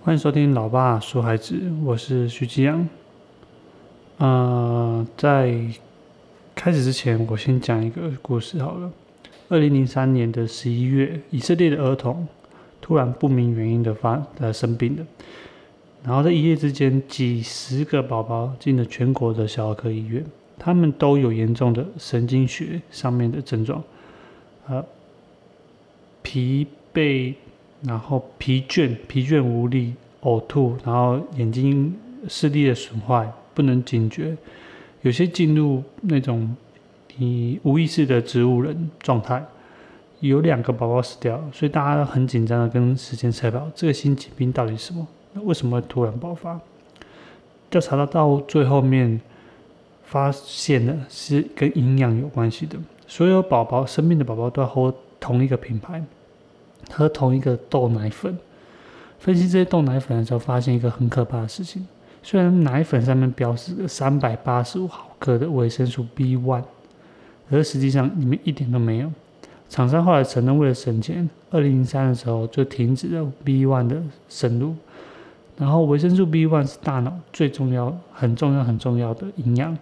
欢迎收听《老爸说孩子》，我是徐吉阳。呃，在开始之前，我先讲一个故事好了。二零零三年的十一月，以色列的儿童突然不明原因的发呃生病了，然后在一夜之间，几十个宝宝进了全国的小儿科医院，他们都有严重的神经学上面的症状，呃，疲惫。然后疲倦、疲倦无力、呕吐，然后眼睛视力的损坏，不能警觉，有些进入那种你无意识的植物人状态。有两个宝宝死掉，所以大家很紧张的跟时间赛跑。这个新疾病到底是什么？那为什么会突然爆发？调查到到最后面，发现了是跟营养有关系的。所有宝宝生病的宝宝都要喝同一个品牌。喝同一个豆奶粉，分析这些豆奶粉的时候，发现一个很可怕的事情。虽然奶粉上面标示了三百八十五毫克的维生素 B one，而实际上里面一点都没有。厂商后来承认，为了省钱，二零零三的时候就停止了 B one 的渗入。然后维生素 B one 是大脑最重要、很重要、很重要的营养，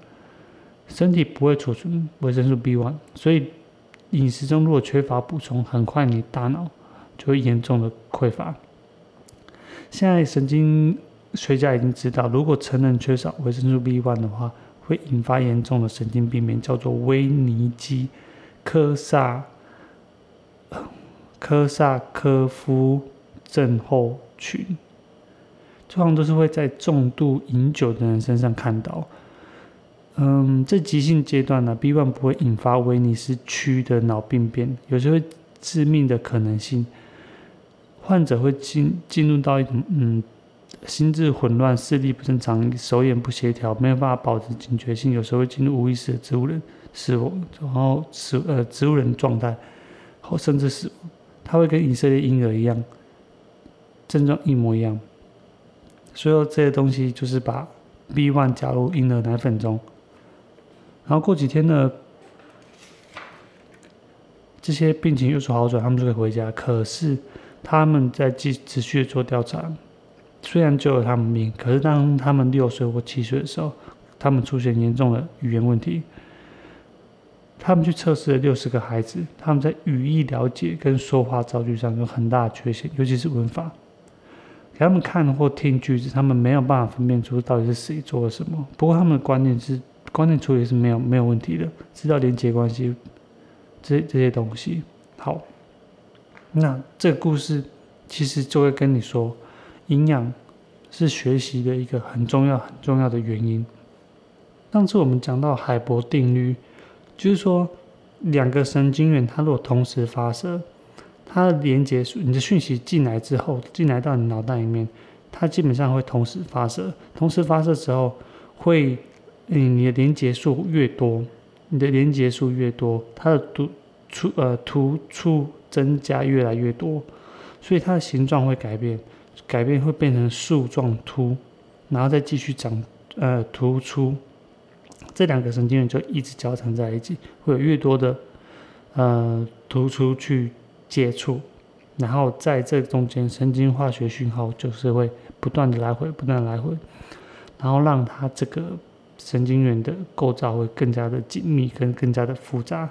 身体不会储存维生素 B one，所以饮食中如果缺乏补充，很快你大脑。就会严重的匮乏。现在神经学家已经知道，如果成人缺少维生素 B one 的话，会引发严重的神经病变，叫做威尼基科萨科萨科夫症候群。通常都是会在重度饮酒的人身上看到。嗯，在急性阶段呢，B one 不会引发威尼斯区的脑病变，有时候致命的可能性。患者会进进入到一种嗯，心智混乱、视力不正常、手眼不协调，没有办法保持警觉性，有时候会进入无意识的植物人死亡，然后死呃植物人状态，或甚至死亡。他会跟以色列婴儿一样，症状一模一样。所有这些东西就是把 B one 加入婴儿奶粉中，然后过几天呢，这些病情有所好转，他们就可以回家。可是。他们在继持续做调查，虽然救了他们命，可是当他们六岁或七岁的时候，他们出现严重的语言问题。他们去测试了六十个孩子，他们在语义了解跟说话造句上有很大的缺陷，尤其是文法。给他们看或听句子，他们没有办法分辨出到底是谁做了什么。不过他们的观念是观念处理是没有没有问题的，知道连接关系这这些东西。好。那这个故事其实就会跟你说，营养是学习的一个很重要、很重要的原因。上次我们讲到海博定律，就是说两个神经元它如果同时发射，它的连接数，你的讯息进来之后，进来到你脑袋里面，它基本上会同时发射。同时发射之后，会，嗯，你的连接数越多，你的连接数越多，它的突出呃突出。增加越来越多，所以它的形状会改变，改变会变成树状突，然后再继续长，呃，突出。这两个神经元就一直交缠在一起，会有越多的，呃，突出去接触，然后在这中间，神经化学讯号就是会不断的来回，不断的来回，然后让它这个神经元的构造会更加的紧密，跟更加的复杂。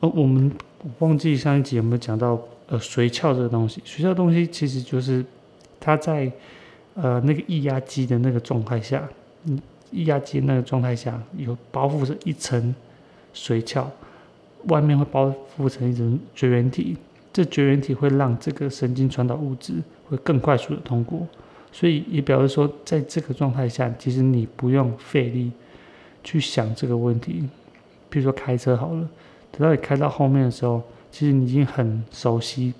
而，我们。我忘记上一集有没有讲到呃髓鞘这个东西？髓鞘东西其实就是它在呃那个液压机的那个状态下，嗯，液压机那个状态下有包覆着一层髓鞘，外面会包覆成一层绝缘体，这绝缘体会让这个神经传导物质会更快速的通过，所以也表示说，在这个状态下，其实你不用费力去想这个问题，比如说开车好了。等到你开到后面的时候，其实你已经很熟悉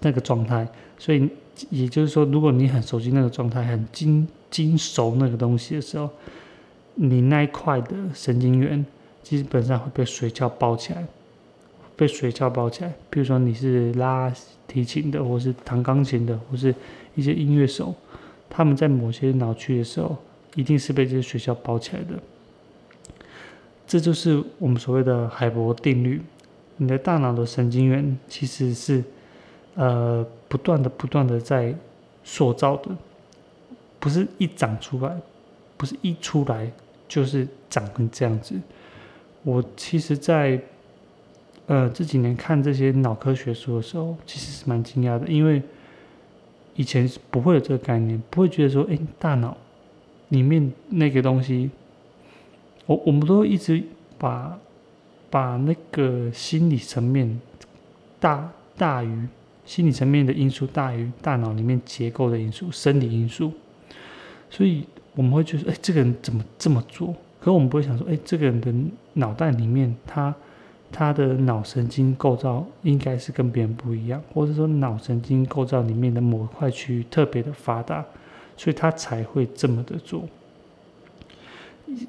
那个状态，所以也就是说，如果你很熟悉那个状态，很精精熟那个东西的时候，你那一块的神经元基本上会被水鞘包起来，被水鞘包起来。比如说你是拉提琴的，或是弹钢琴的，或是一些音乐手，他们在某些脑区的时候，一定是被这些水鞘包起来的。这就是我们所谓的海博定律。你的大脑的神经元其实是，呃，不断的、不断的在塑造的，不是一长出来，不是一出来就是长成这样子。我其实，在呃这几年看这些脑科学书的时候，其实是蛮惊讶的，因为以前不会有这个概念，不会觉得说，哎，大脑里面那个东西，我我们都一直把把那个心理层面大大于心理层面的因素大于大脑里面结构的因素、生理因素，所以我们会觉得，哎，这个人怎么这么做？可我们不会想说，哎，这个人的脑袋里面，他他的脑神经构造应该是跟别人不一样，或者说脑神经构造里面的某一块区域特别的发达，所以他才会这么的做。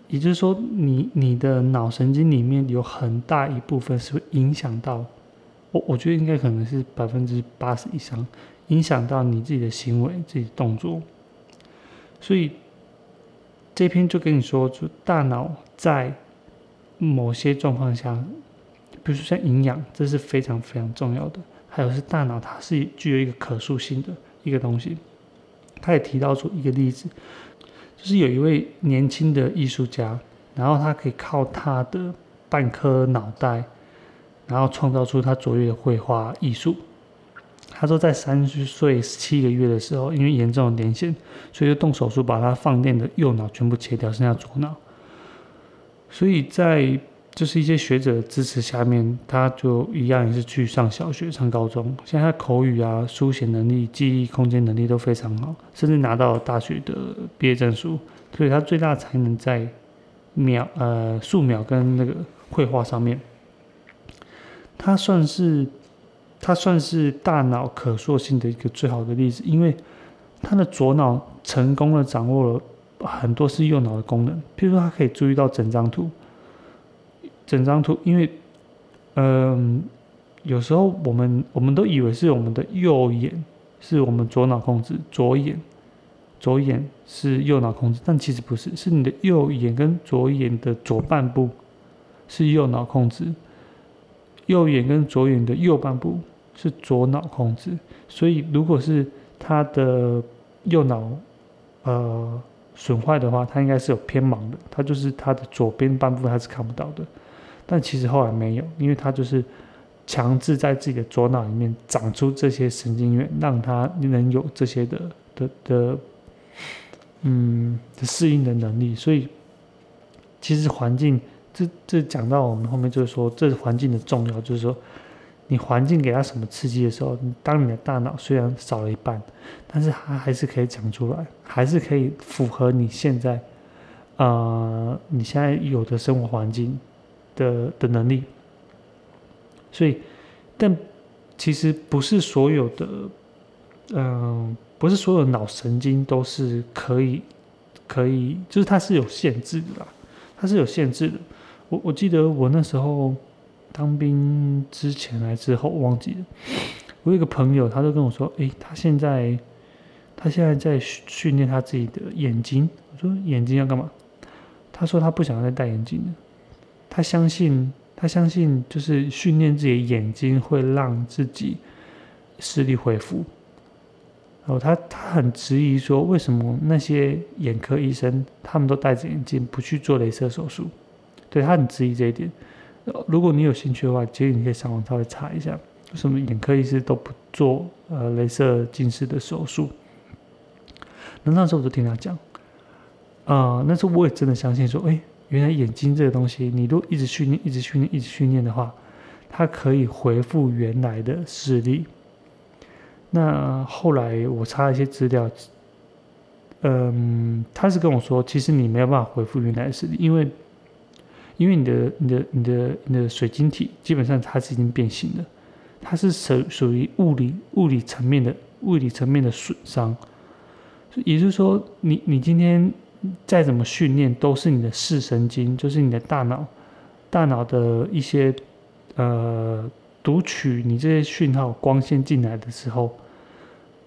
也就是说，你你的脑神经里面有很大一部分是会影响到，我我觉得应该可能是百分之八十以上，影响到你自己的行为、自己的动作，所以。这篇就跟你说，就大脑在某些状况下，比如说像营养，这是非常非常重要的。还有是大脑，它是具有一个可塑性的一个东西。他也提到出一个例子，就是有一位年轻的艺术家，然后他可以靠他的半颗脑袋，然后创造出他卓越的绘画艺术。他说，在三十岁七个月的时候，因为严重的癫痫，所以就动手术把他放电的右脑全部切掉，剩下左脑。所以在就是一些学者支持下面，他就一样也是去上小学、上高中。现在他口语啊、书写能力、记忆空间能力都非常好，甚至拿到大学的毕业证书。所以他最大才能在描呃素描跟那个绘画上面，他算是。他算是大脑可塑性的一个最好的例子，因为他的左脑成功的掌握了很多是右脑的功能。譬如说，他可以注意到整张图，整张图，因为，嗯，有时候我们我们都以为是我们的右眼是我们左脑控制，左眼左眼是右脑控制，但其实不是，是你的右眼跟左眼的左半部是右脑控制。右眼跟左眼的右半部是左脑控制，所以如果是他的右脑呃损坏的话，他应该是有偏盲的，他就是他的左边半部他是看不到的。但其实后来没有，因为他就是强制在自己的左脑里面长出这些神经元，让他能有这些的的的嗯适应的能力。所以其实环境。这这讲到我们后面就是说，这环境的重要，就是说，你环境给他什么刺激的时候，当你的大脑虽然少了一半，但是它还是可以讲出来，还是可以符合你现在，呃，你现在有的生活环境的的能力。所以，但其实不是所有的，嗯，不是所有脑神经都是可以可以，就是它是有限制的啦，它是有限制的。我我记得我那时候当兵之前来之后忘记了，我有一个朋友，他就跟我说：“诶，他现在他现在在训练他自己的眼睛。”我说：“眼睛要干嘛？”他说：“他不想要再戴眼镜了。他相信他相信就是训练自己的眼睛会让自己视力恢复。”然后他他很质疑说：“为什么那些眼科医生他们都戴着眼镜不去做镭射手术？”对他很质疑这一点。如果你有兴趣的话，其实你可以上网稍微查一下，为什么眼科医师都不做呃镭射近视的手术。那那时候我就听他讲，啊，那时候我也真的相信说，哎，原来眼睛这个东西，你都一直训练、一直训练、一直训练的话，它可以恢复原来的视力。那后来我查一些资料，嗯，他是跟我说，其实你没有办法恢复原来的视力，因为。因为你的、你的、你的、你的水晶体基本上它是已经变形了，它是属属于物理物理层面的物理层面的损伤，也就是说，你你今天再怎么训练，都是你的视神经，就是你的大脑大脑的一些呃读取你这些讯号光线进来的时候，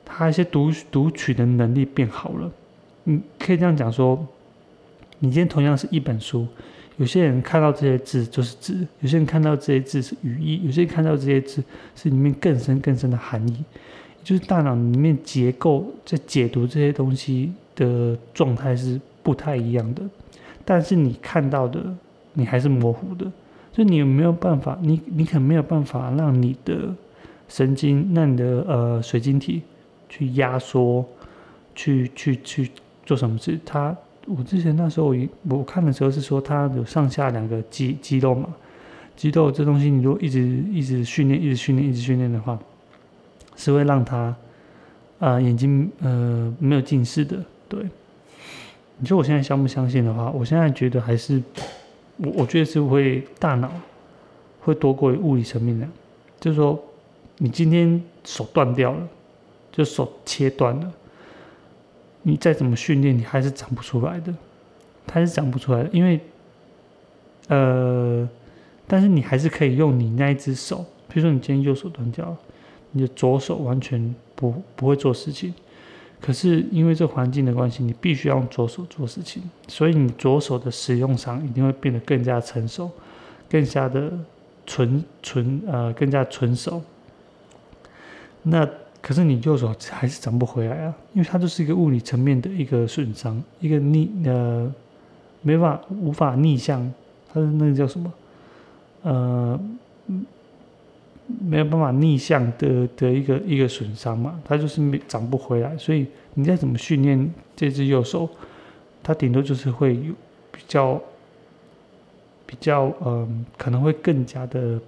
它一些读读取的能力变好了。你可以这样讲说，你今天同样是一本书。有些人看到这些字就是字，有些人看到这些字是语义，有些人看到这些字是里面更深更深的含义。就是大脑里面结构在解读这些东西的状态是不太一样的，但是你看到的你还是模糊的，就你有没有办法，你你可能没有办法让你的神经，让你的呃水晶体去压缩，去去去做什么事？它我之前那时候我我看的时候是说它有上下两个肌肌肉嘛，肌肉这东西你如果一直一直训练，一直训练，一直训练的话。是会让他，啊，眼睛呃没有近视的，对。你说我现在相不相信的话，我现在觉得还是，我我觉得是会大脑会多过于物理层面的，就是说，你今天手断掉了，就手切断了，你再怎么训练，你还是长不出来的，还是长不出来的，因为，呃，但是你还是可以用你那一只手，比如说你今天右手断掉了。你的左手完全不不会做事情，可是因为这环境的关系，你必须要用左手做事情，所以你左手的使用上一定会变得更加成熟，更加的纯纯呃更加纯熟。那可是你右手还是长不回来啊，因为它就是一个物理层面的一个损伤，一个逆呃没法无法逆向，它是那个叫什么呃。没有办法逆向的的一个一个损伤嘛，它就是没长不回来，所以你再怎么训练这只右手，它顶多就是会有比较比较嗯，可能会更加的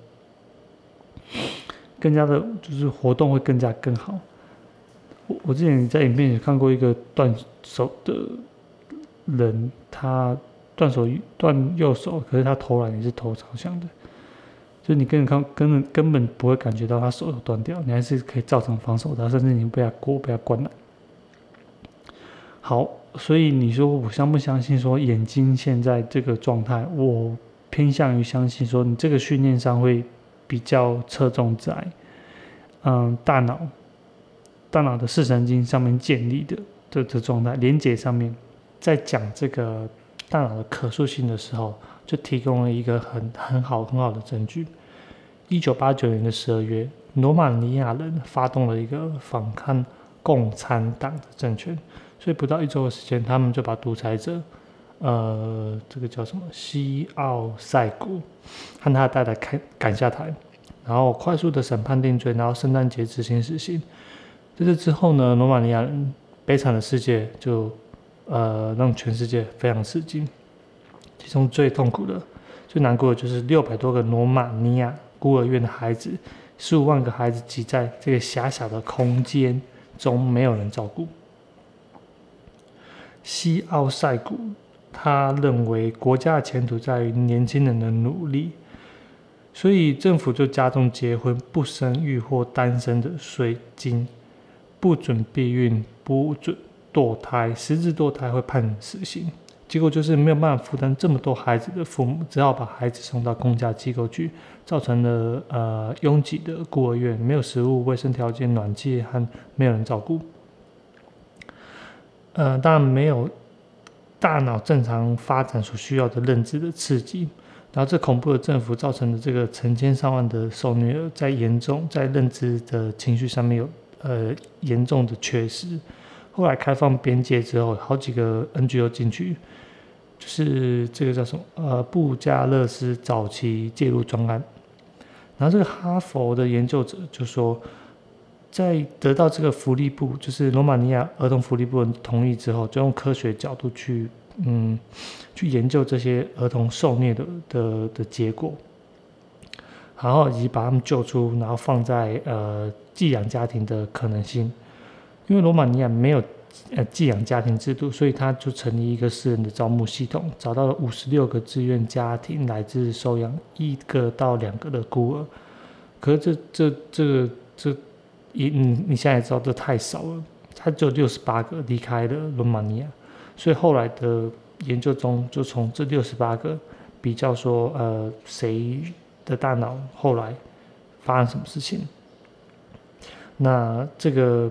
更加的，就是活动会更加更好。我我之前在影片也看过一个断手的人，他断手断右手，可是他投篮也是投朝向的。就你根本看根本根本不会感觉到他手有断掉，你还是可以照常防守的，甚至你被他过被他灌篮。好，所以你说我相不相信说眼睛现在这个状态，我偏向于相信说你这个训练上会比较侧重在，嗯，大脑大脑的视神经上面建立的这这状态连接上面，在讲这个大脑的可塑性的时候。就提供了一个很很好很好的证据。一九八九年的十二月，罗马尼亚人发动了一个反抗共产党的政权，所以不到一周的时间，他们就把独裁者，呃，这个叫什么西奥塞古和他的太太开赶下台，然后快速的审判定罪，然后圣诞节执行死刑。在这之后呢，罗马尼亚人悲惨的世界就呃让全世界非常吃惊。其中最痛苦的、最难过的就是六百多个罗马尼亚孤儿院的孩子，十五万个孩子挤在这个狭小的空间中，没有人照顾。西奥塞古他认为国家的前途在于年轻人的努力，所以政府就加重结婚、不生育或单身的税金，不准避孕、不准堕胎，私自堕胎会判死刑。结果就是没有办法负担这么多孩子的父母，只好把孩子送到公家机构去，造成了呃拥挤的孤儿院，没有食物、卫生条件、暖气和没有人照顾。呃，当然没有大脑正常发展所需要的认知的刺激，然后这恐怖的政府造成的这个成千上万的受虐儿在严重在认知的情绪上面有呃严重的缺失。后来开放边界之后，好几个 NGO 进去。就是这个叫什么？呃，布加勒斯早期介入专案。然后这个哈佛的研究者就说，在得到这个福利部，就是罗马尼亚儿童福利部的同意之后，就用科学角度去，嗯，去研究这些儿童受虐的的的结果，然后以及把他们救出，然后放在呃寄养家庭的可能性，因为罗马尼亚没有。呃，寄养家庭制度，所以他就成立一个私人的招募系统，找到了五十六个志愿家庭，来自收养一个到两个的孤儿。可是这这这个这一你你现在也知道这太少了，他只有六十八个离开了罗马尼亚，所以后来的研究中就从这六十八个比较说，呃，谁的大脑后来发生什么事情？那这个。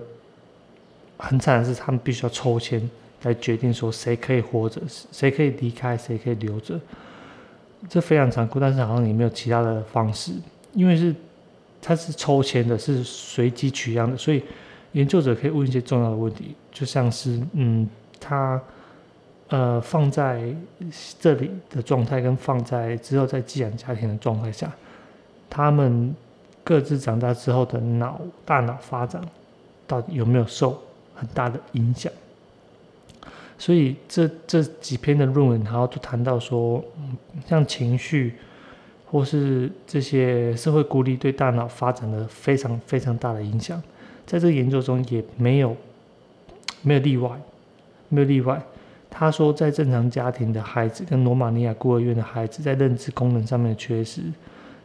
很惨的是，他们必须要抽签来决定说谁可以活着，谁可以离开，谁可以留着。这非常残酷，但是好像也没有其他的方式，因为是他是抽签的，是随机取样的，所以研究者可以问一些重要的问题，就像是嗯，他呃放在这里的状态跟放在之后在寄养家庭的状态下，他们各自长大之后的脑大脑发展到底有没有受很大的影响？所以这这几篇的论文，然后都谈到说，像情绪或是这些社会孤立对大脑发展的非常非常大的影响，在这个研究中也没有没有例外，没有例外。他说，在正常家庭的孩子跟罗马尼亚孤儿院的孩子，在认知功能上面的缺失，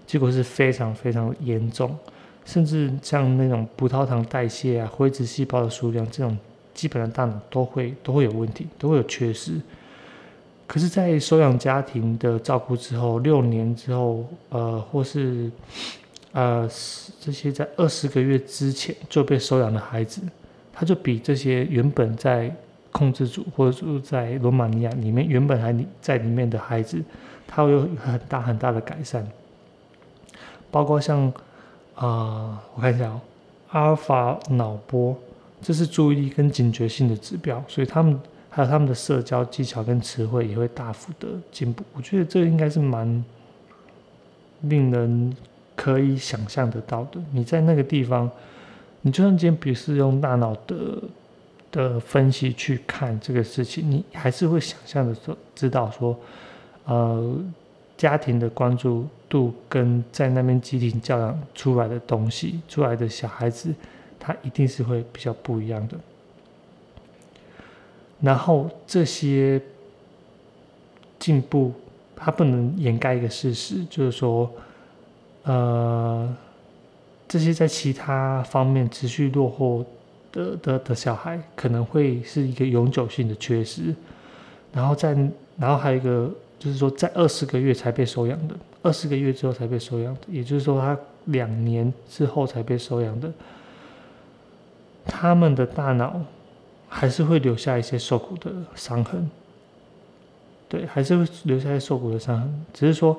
结果是非常非常严重，甚至像那种葡萄糖代谢啊、灰质细胞的数量这种。基本上大脑都会都会有问题，都会有缺失。可是，在收养家庭的照顾之后，六年之后，呃，或是呃这些在二十个月之前就被收养的孩子，他就比这些原本在控制组或者说在罗马尼亚里面原本还在里面的孩子，他会有很大很大的改善。包括像啊，我看一下哦，阿尔法脑波。这是注意力跟警觉性的指标，所以他们还有他们的社交技巧跟词汇也会大幅的进步。我觉得这应该是蛮令人可以想象得到的。你在那个地方，你就算今天不是用大脑的的分析去看这个事情，你还是会想象的说，知道说，呃，家庭的关注度跟在那边集体教养出来的东西，出来的小孩子。他一定是会比较不一样的。然后这些进步，它不能掩盖一个事实，就是说，呃，这些在其他方面持续落后的的的小孩，可能会是一个永久性的缺失。然后在，然后还有一个，就是说，在二十个月才被收养的，二十个月之后才被收养的，也就是说，他两年之后才被收养的。他们的大脑还是会留下一些受苦的伤痕，对，还是会留下一些受苦的伤痕。只是说，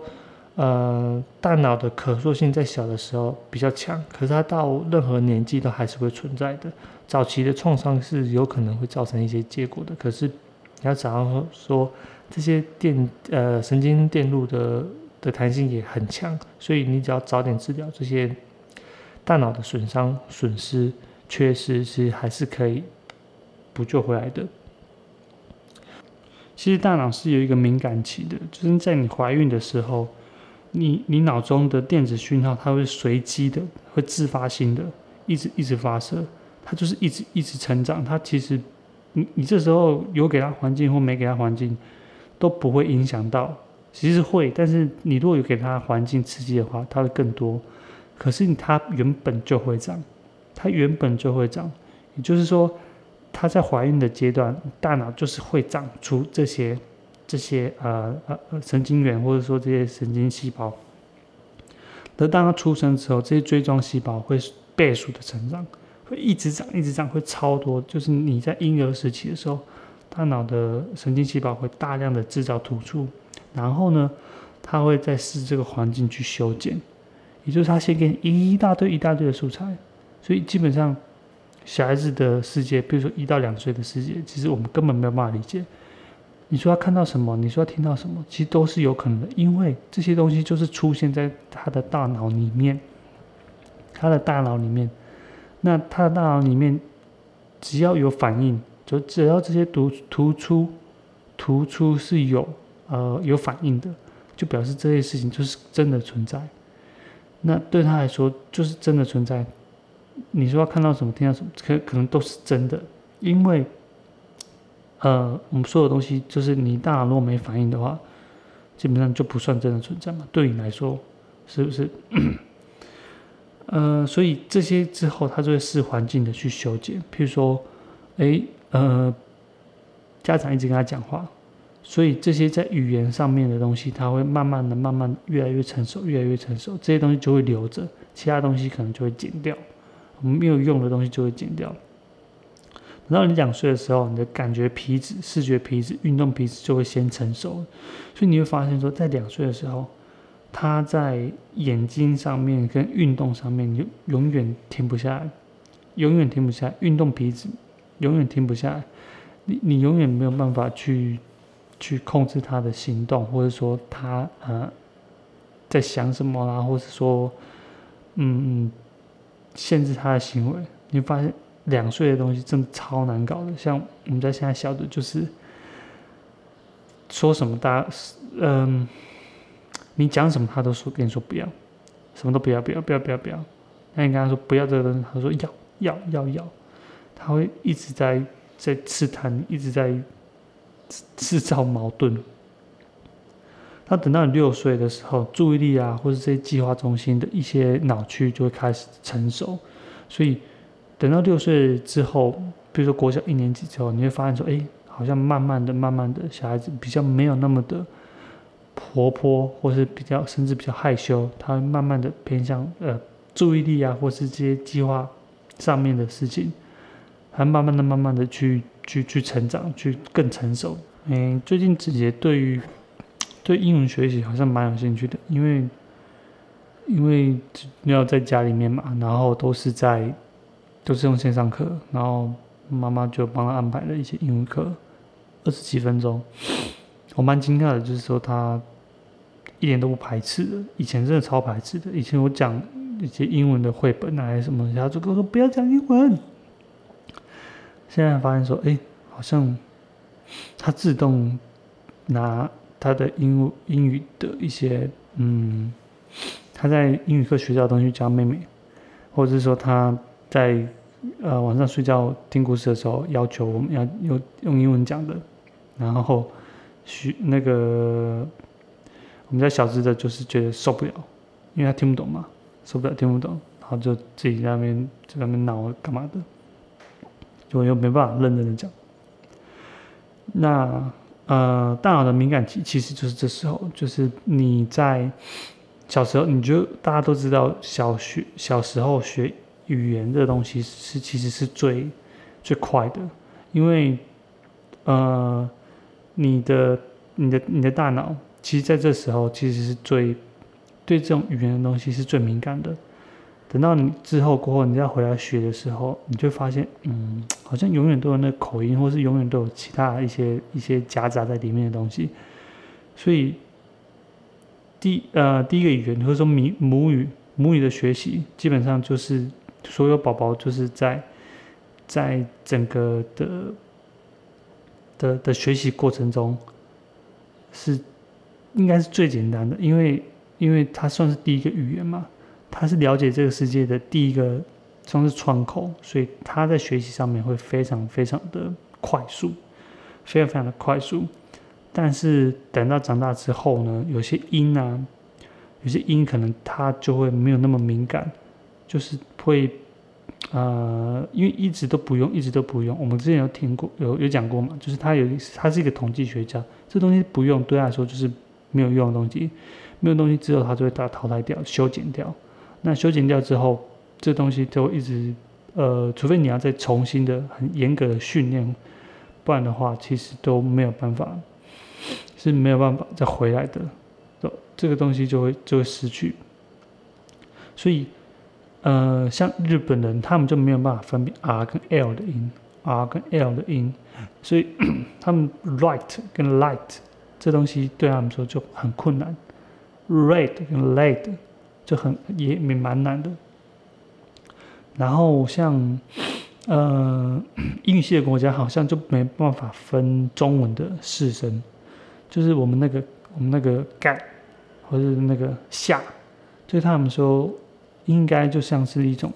呃，大脑的可塑性在小的时候比较强，可是它到任何年纪都还是会存在的。早期的创伤是有可能会造成一些结果的，可是你要早上说这些电呃神经电路的的弹性也很强，所以你只要早点治疗这些大脑的损伤损失。缺失是还是可以补救回来的。其实大脑是有一个敏感期的，就是在你怀孕的时候，你你脑中的电子讯号它会随机的、会自发性的一直一直发射，它就是一直一直成长。它其实你你这时候有给它环境或没给它环境都不会影响到，其实会，但是你如果有给它环境刺激的话，它会更多。可是它原本就会长。它原本就会长，也就是说，它在怀孕的阶段，大脑就是会长出这些、这些呃呃神经元，或者说这些神经细胞。等当它出生之后，这些锥状细胞会倍数的成长，会一直长、一直长，会超多。就是你在婴儿时期的时候，大脑的神经细胞会大量的制造突触，然后呢，它会再试这个环境去修剪，也就是它先给你一大堆、一大堆的素材。所以基本上，小孩子的世界，比如说一到两岁的世界，其实我们根本没有办法理解。你说他看到什么？你说他听到什么？其实都是有可能的，因为这些东西就是出现在他的大脑里面。他的大脑里面，那他的大脑里面，只要有反应，就只要这些突突出突出是有呃有反应的，就表示这些事情就是真的存在。那对他来说，就是真的存在。你说看到什么，听到什么，可可能都是真的，因为，呃，我们所有东西，就是你大脑如果没反应的话，基本上就不算真的存在嘛。对你来说，是不是？呃，所以这些之后，他就会视环境的去修剪。譬如说，哎，呃，家长一直跟他讲话，所以这些在语言上面的东西，他会慢慢的、慢慢越来越成熟，越来越成熟，这些东西就会留着，其他东西可能就会剪掉。没有用的东西就会剪掉。等到你两岁的时候，你的感觉皮质、视觉皮质、运动皮质就会先成熟，所以你会发现说，在两岁的时候，他在眼睛上面跟运动上面就永远停不下来，永远停不下来，运动皮质永远停不下来，你你永远没有办法去去控制他的行动，或者说他呃在想什么啦，或者说嗯限制他的行为，你发现两岁的东西真的超难搞的，像我们在现在小的就是说什么大家嗯。你讲什么，他都说跟你说不要，什么都不要，不要，不要，不要，不要。那你跟他说不要这个东西，他说要，要，要，要。他会一直在在试探，一直在制造矛盾。他等到你六岁的时候，注意力啊，或者这些计划中心的一些脑区就会开始成熟。所以等到六岁之后，比如说国小一年级之后，你会发现说，哎，好像慢慢的、慢慢的，小孩子比较没有那么的。活泼，或是比较甚至比较害羞，他会慢慢的偏向呃注意力啊，或是这些计划上面的事情，还慢慢的、慢慢的去去去成长，去更成熟。嗯，最近子杰对于对英文学习好像蛮有兴趣的，因为因为要在家里面嘛，然后都是在都是用线上课，然后妈妈就帮他安排了一些英文课，二十几分钟。我蛮惊讶的，就是说他一点都不排斥的。以前真的超排斥的。以前我讲一些英文的绘本啊，还是什么，他就跟我说不要讲英文。现在发现说，哎，好像他自动拿他的英英语的一些，嗯，他在英语课学到的东西教妹妹，或者是说他在呃晚上睡觉听故事的时候要求我们要用用英文讲的，然后。学那个我们家小智的，就是觉得受不了，因为他听不懂嘛，受不了听不懂，然后就自己在那边在那边闹干嘛的，就又没办法认真的讲。那呃，大脑的敏感期其实就是这时候，就是你在小时候，你就大家都知道，小学小时候学语言这东西是其实是最最快的，因为呃。你的、你的、你的大脑，其实在这时候其实是最对这种语言的东西是最敏感的。等到你之后过后，你再回来学的时候，你就发现，嗯，好像永远都有那口音，或是永远都有其他一些一些夹杂在里面的东西。所以，第呃第一个语言或者说母母语母语的学习，基本上就是所有宝宝就是在在整个的。的的学习过程中，是应该是最简单的，因为因为它算是第一个语言嘛，他是了解这个世界的第一个算是窗口，所以他在学习上面会非常非常的快速，非常非常的快速。但是等到长大之后呢，有些音啊，有些音可能他就会没有那么敏感，就是会。呃，因为一直都不用，一直都不用。我们之前有听过，有有讲过嘛，就是他有，他是一个统计学家，这东西不用，对他来说就是没有用的东西，没有东西之后，他就会把它淘汰掉、修剪掉。那修剪掉之后，这东西就一直，呃，除非你要再重新的、很严格的训练，不然的话，其实都没有办法，是没有办法再回来的。这个东西就会就会失去，所以。呃，像日本人，他们就没有办法分辨 R 跟 L 的音，R 跟 L 的音，所以 他们 right 跟 light 这东西对他们说就很困难，red 跟 late 就很也也蛮难的。然后像呃英语系的国家，好像就没办法分中文的四声，就是我们那个我们那个盖或者那个下，就他们说。应该就像是一种，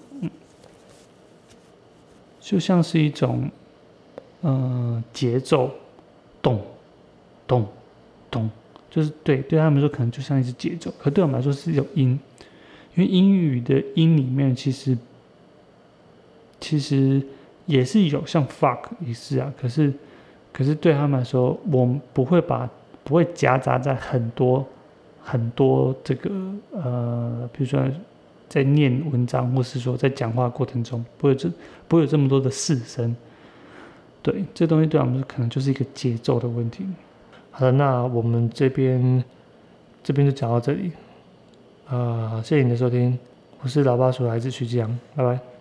就像是一种，呃，节奏，咚，咚，咚，就是对对他们说可能就像一支节奏，可对我们来说是一种音，因为英语的音里面其实，其实也是有像 fuck 也是啊，可是，可是对他们来说，我们不会把不会夹杂在很多很多这个呃，比如说。在念文章，或是说在讲话过程中，不会这不会有这么多的四声。对，这东西对我们可能就是一个节奏的问题。好的，那我们这边这边就讲到这里。啊，谢谢你的收听，我是老爸鼠来自徐志阳，拜拜。